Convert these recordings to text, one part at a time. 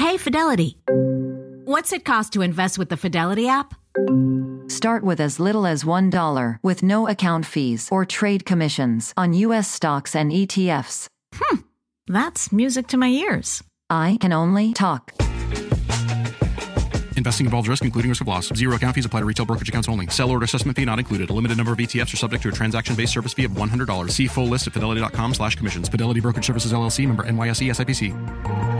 Hey, Fidelity. What's it cost to invest with the Fidelity app? Start with as little as $1 with no account fees or trade commissions on U.S. stocks and ETFs. Hmm, that's music to my ears. I can only talk. Investing involves risk, including risk of loss. Zero account fees apply to retail brokerage accounts only. Sell order assessment fee not included. A limited number of ETFs are subject to a transaction-based service fee of $100. See full list at fidelity.com slash commissions. Fidelity Brokerage Services, LLC, member NYSE SIPC.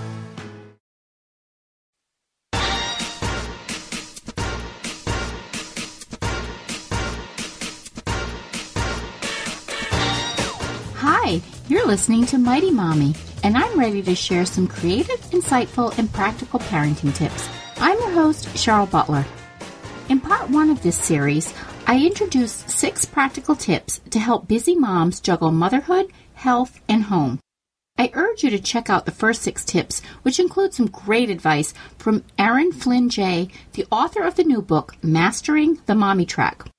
Hi, you're listening to Mighty Mommy, and I'm ready to share some creative, insightful, and practical parenting tips. I'm your host, Cheryl Butler. In part one of this series, I introduced six practical tips to help busy moms juggle motherhood, health, and home. I urge you to check out the first six tips, which include some great advice from Erin Flynn Jay, the author of the new book, Mastering the Mommy Track.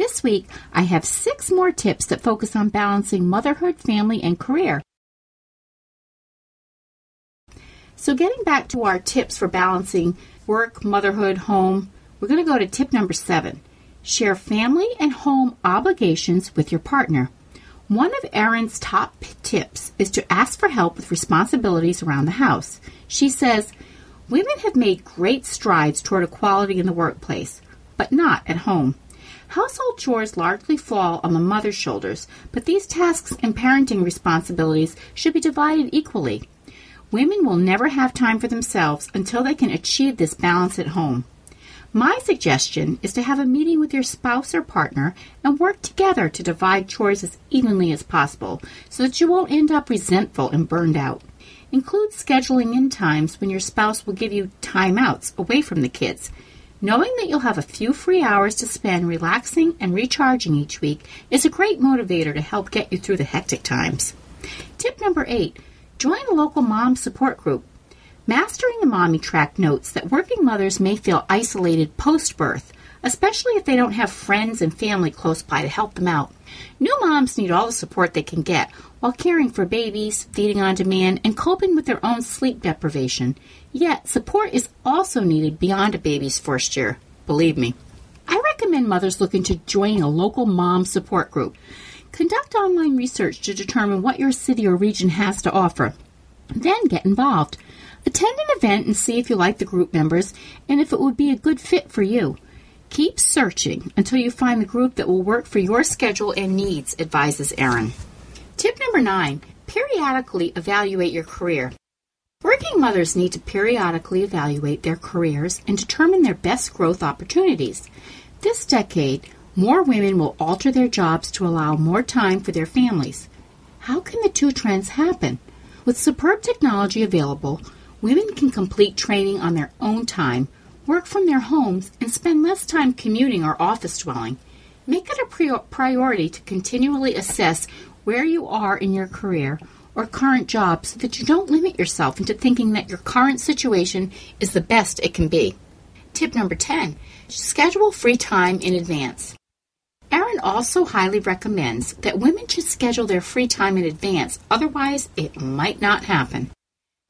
This week, I have six more tips that focus on balancing motherhood, family, and career. So, getting back to our tips for balancing work, motherhood, home, we're going to go to tip number seven share family and home obligations with your partner. One of Erin's top tips is to ask for help with responsibilities around the house. She says, Women have made great strides toward equality in the workplace, but not at home. Household chores largely fall on the mother's shoulders, but these tasks and parenting responsibilities should be divided equally. Women will never have time for themselves until they can achieve this balance at home. My suggestion is to have a meeting with your spouse or partner and work together to divide chores as evenly as possible so that you won't end up resentful and burned out. Include scheduling in times when your spouse will give you timeouts away from the kids. Knowing that you'll have a few free hours to spend relaxing and recharging each week is a great motivator to help get you through the hectic times. Tip number eight join a local mom support group. Mastering the Mommy Track notes that working mothers may feel isolated post birth, especially if they don't have friends and family close by to help them out. New moms need all the support they can get while caring for babies, feeding on demand, and coping with their own sleep deprivation. Yet, support is also needed beyond a baby's first year. Believe me. I recommend mothers looking to join a local mom support group. Conduct online research to determine what your city or region has to offer. Then get involved. Attend an event and see if you like the group members and if it would be a good fit for you. Keep searching until you find the group that will work for your schedule and needs, advises Erin. Tip number nine periodically evaluate your career. Working mothers need to periodically evaluate their careers and determine their best growth opportunities. This decade, more women will alter their jobs to allow more time for their families. How can the two trends happen? With superb technology available, women can complete training on their own time, work from their homes, and spend less time commuting or office dwelling. Make it a priority to continually assess where you are in your career or current job so that you don't limit yourself into thinking that your current situation is the best it can be. Tip number 10 schedule free time in advance. Erin also highly recommends that women should schedule their free time in advance, otherwise, it might not happen.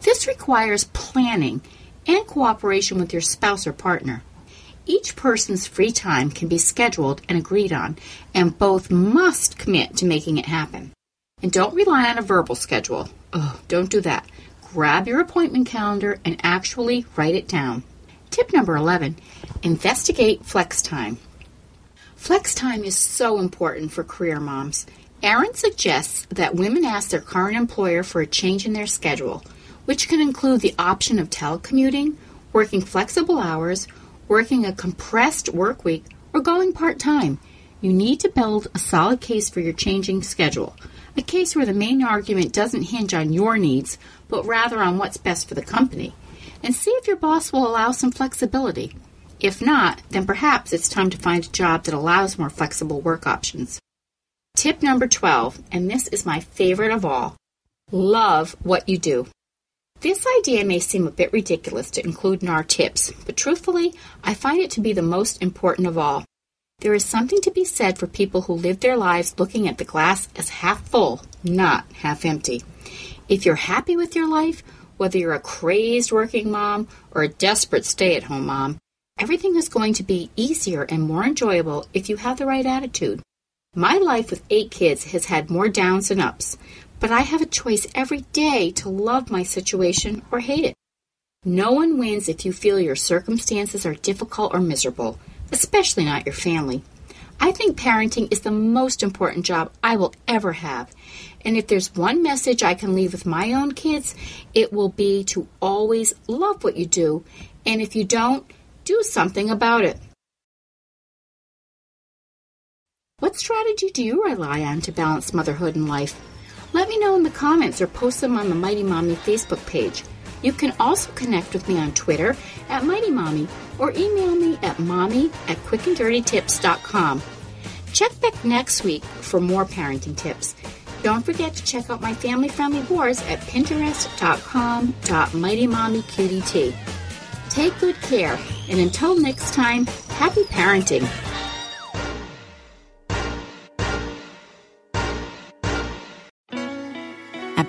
This requires planning and cooperation with your spouse or partner. Each person's free time can be scheduled and agreed on, and both must commit to making it happen. And don't rely on a verbal schedule. Oh, don't do that. Grab your appointment calendar and actually write it down. Tip number 11 investigate flex time. Flex time is so important for career moms. Erin suggests that women ask their current employer for a change in their schedule, which can include the option of telecommuting, working flexible hours, working a compressed work week, or going part time. You need to build a solid case for your changing schedule. A case where the main argument doesn't hinge on your needs, but rather on what's best for the company. And see if your boss will allow some flexibility. If not, then perhaps it's time to find a job that allows more flexible work options. Tip number 12, and this is my favorite of all love what you do. This idea may seem a bit ridiculous to include in our tips, but truthfully, I find it to be the most important of all. There is something to be said for people who live their lives looking at the glass as half full, not half empty. If you're happy with your life, whether you're a crazed working mom or a desperate stay at home mom, everything is going to be easier and more enjoyable if you have the right attitude. My life with eight kids has had more downs than ups, but I have a choice every day to love my situation or hate it. No one wins if you feel your circumstances are difficult or miserable, especially not your family. I think parenting is the most important job I will ever have. And if there's one message I can leave with my own kids, it will be to always love what you do. And if you don't, do something about it. What strategy do you rely on to balance motherhood and life? Let me know in the comments or post them on the Mighty Mommy Facebook page. You can also connect with me on Twitter at Mighty Mommy or email me at mommy at quickanddirtytips.com. Check back next week for more parenting tips. Don't forget to check out my family friendly boards at pinterest.com.mightymommyqdt. Take good care, and until next time, happy parenting.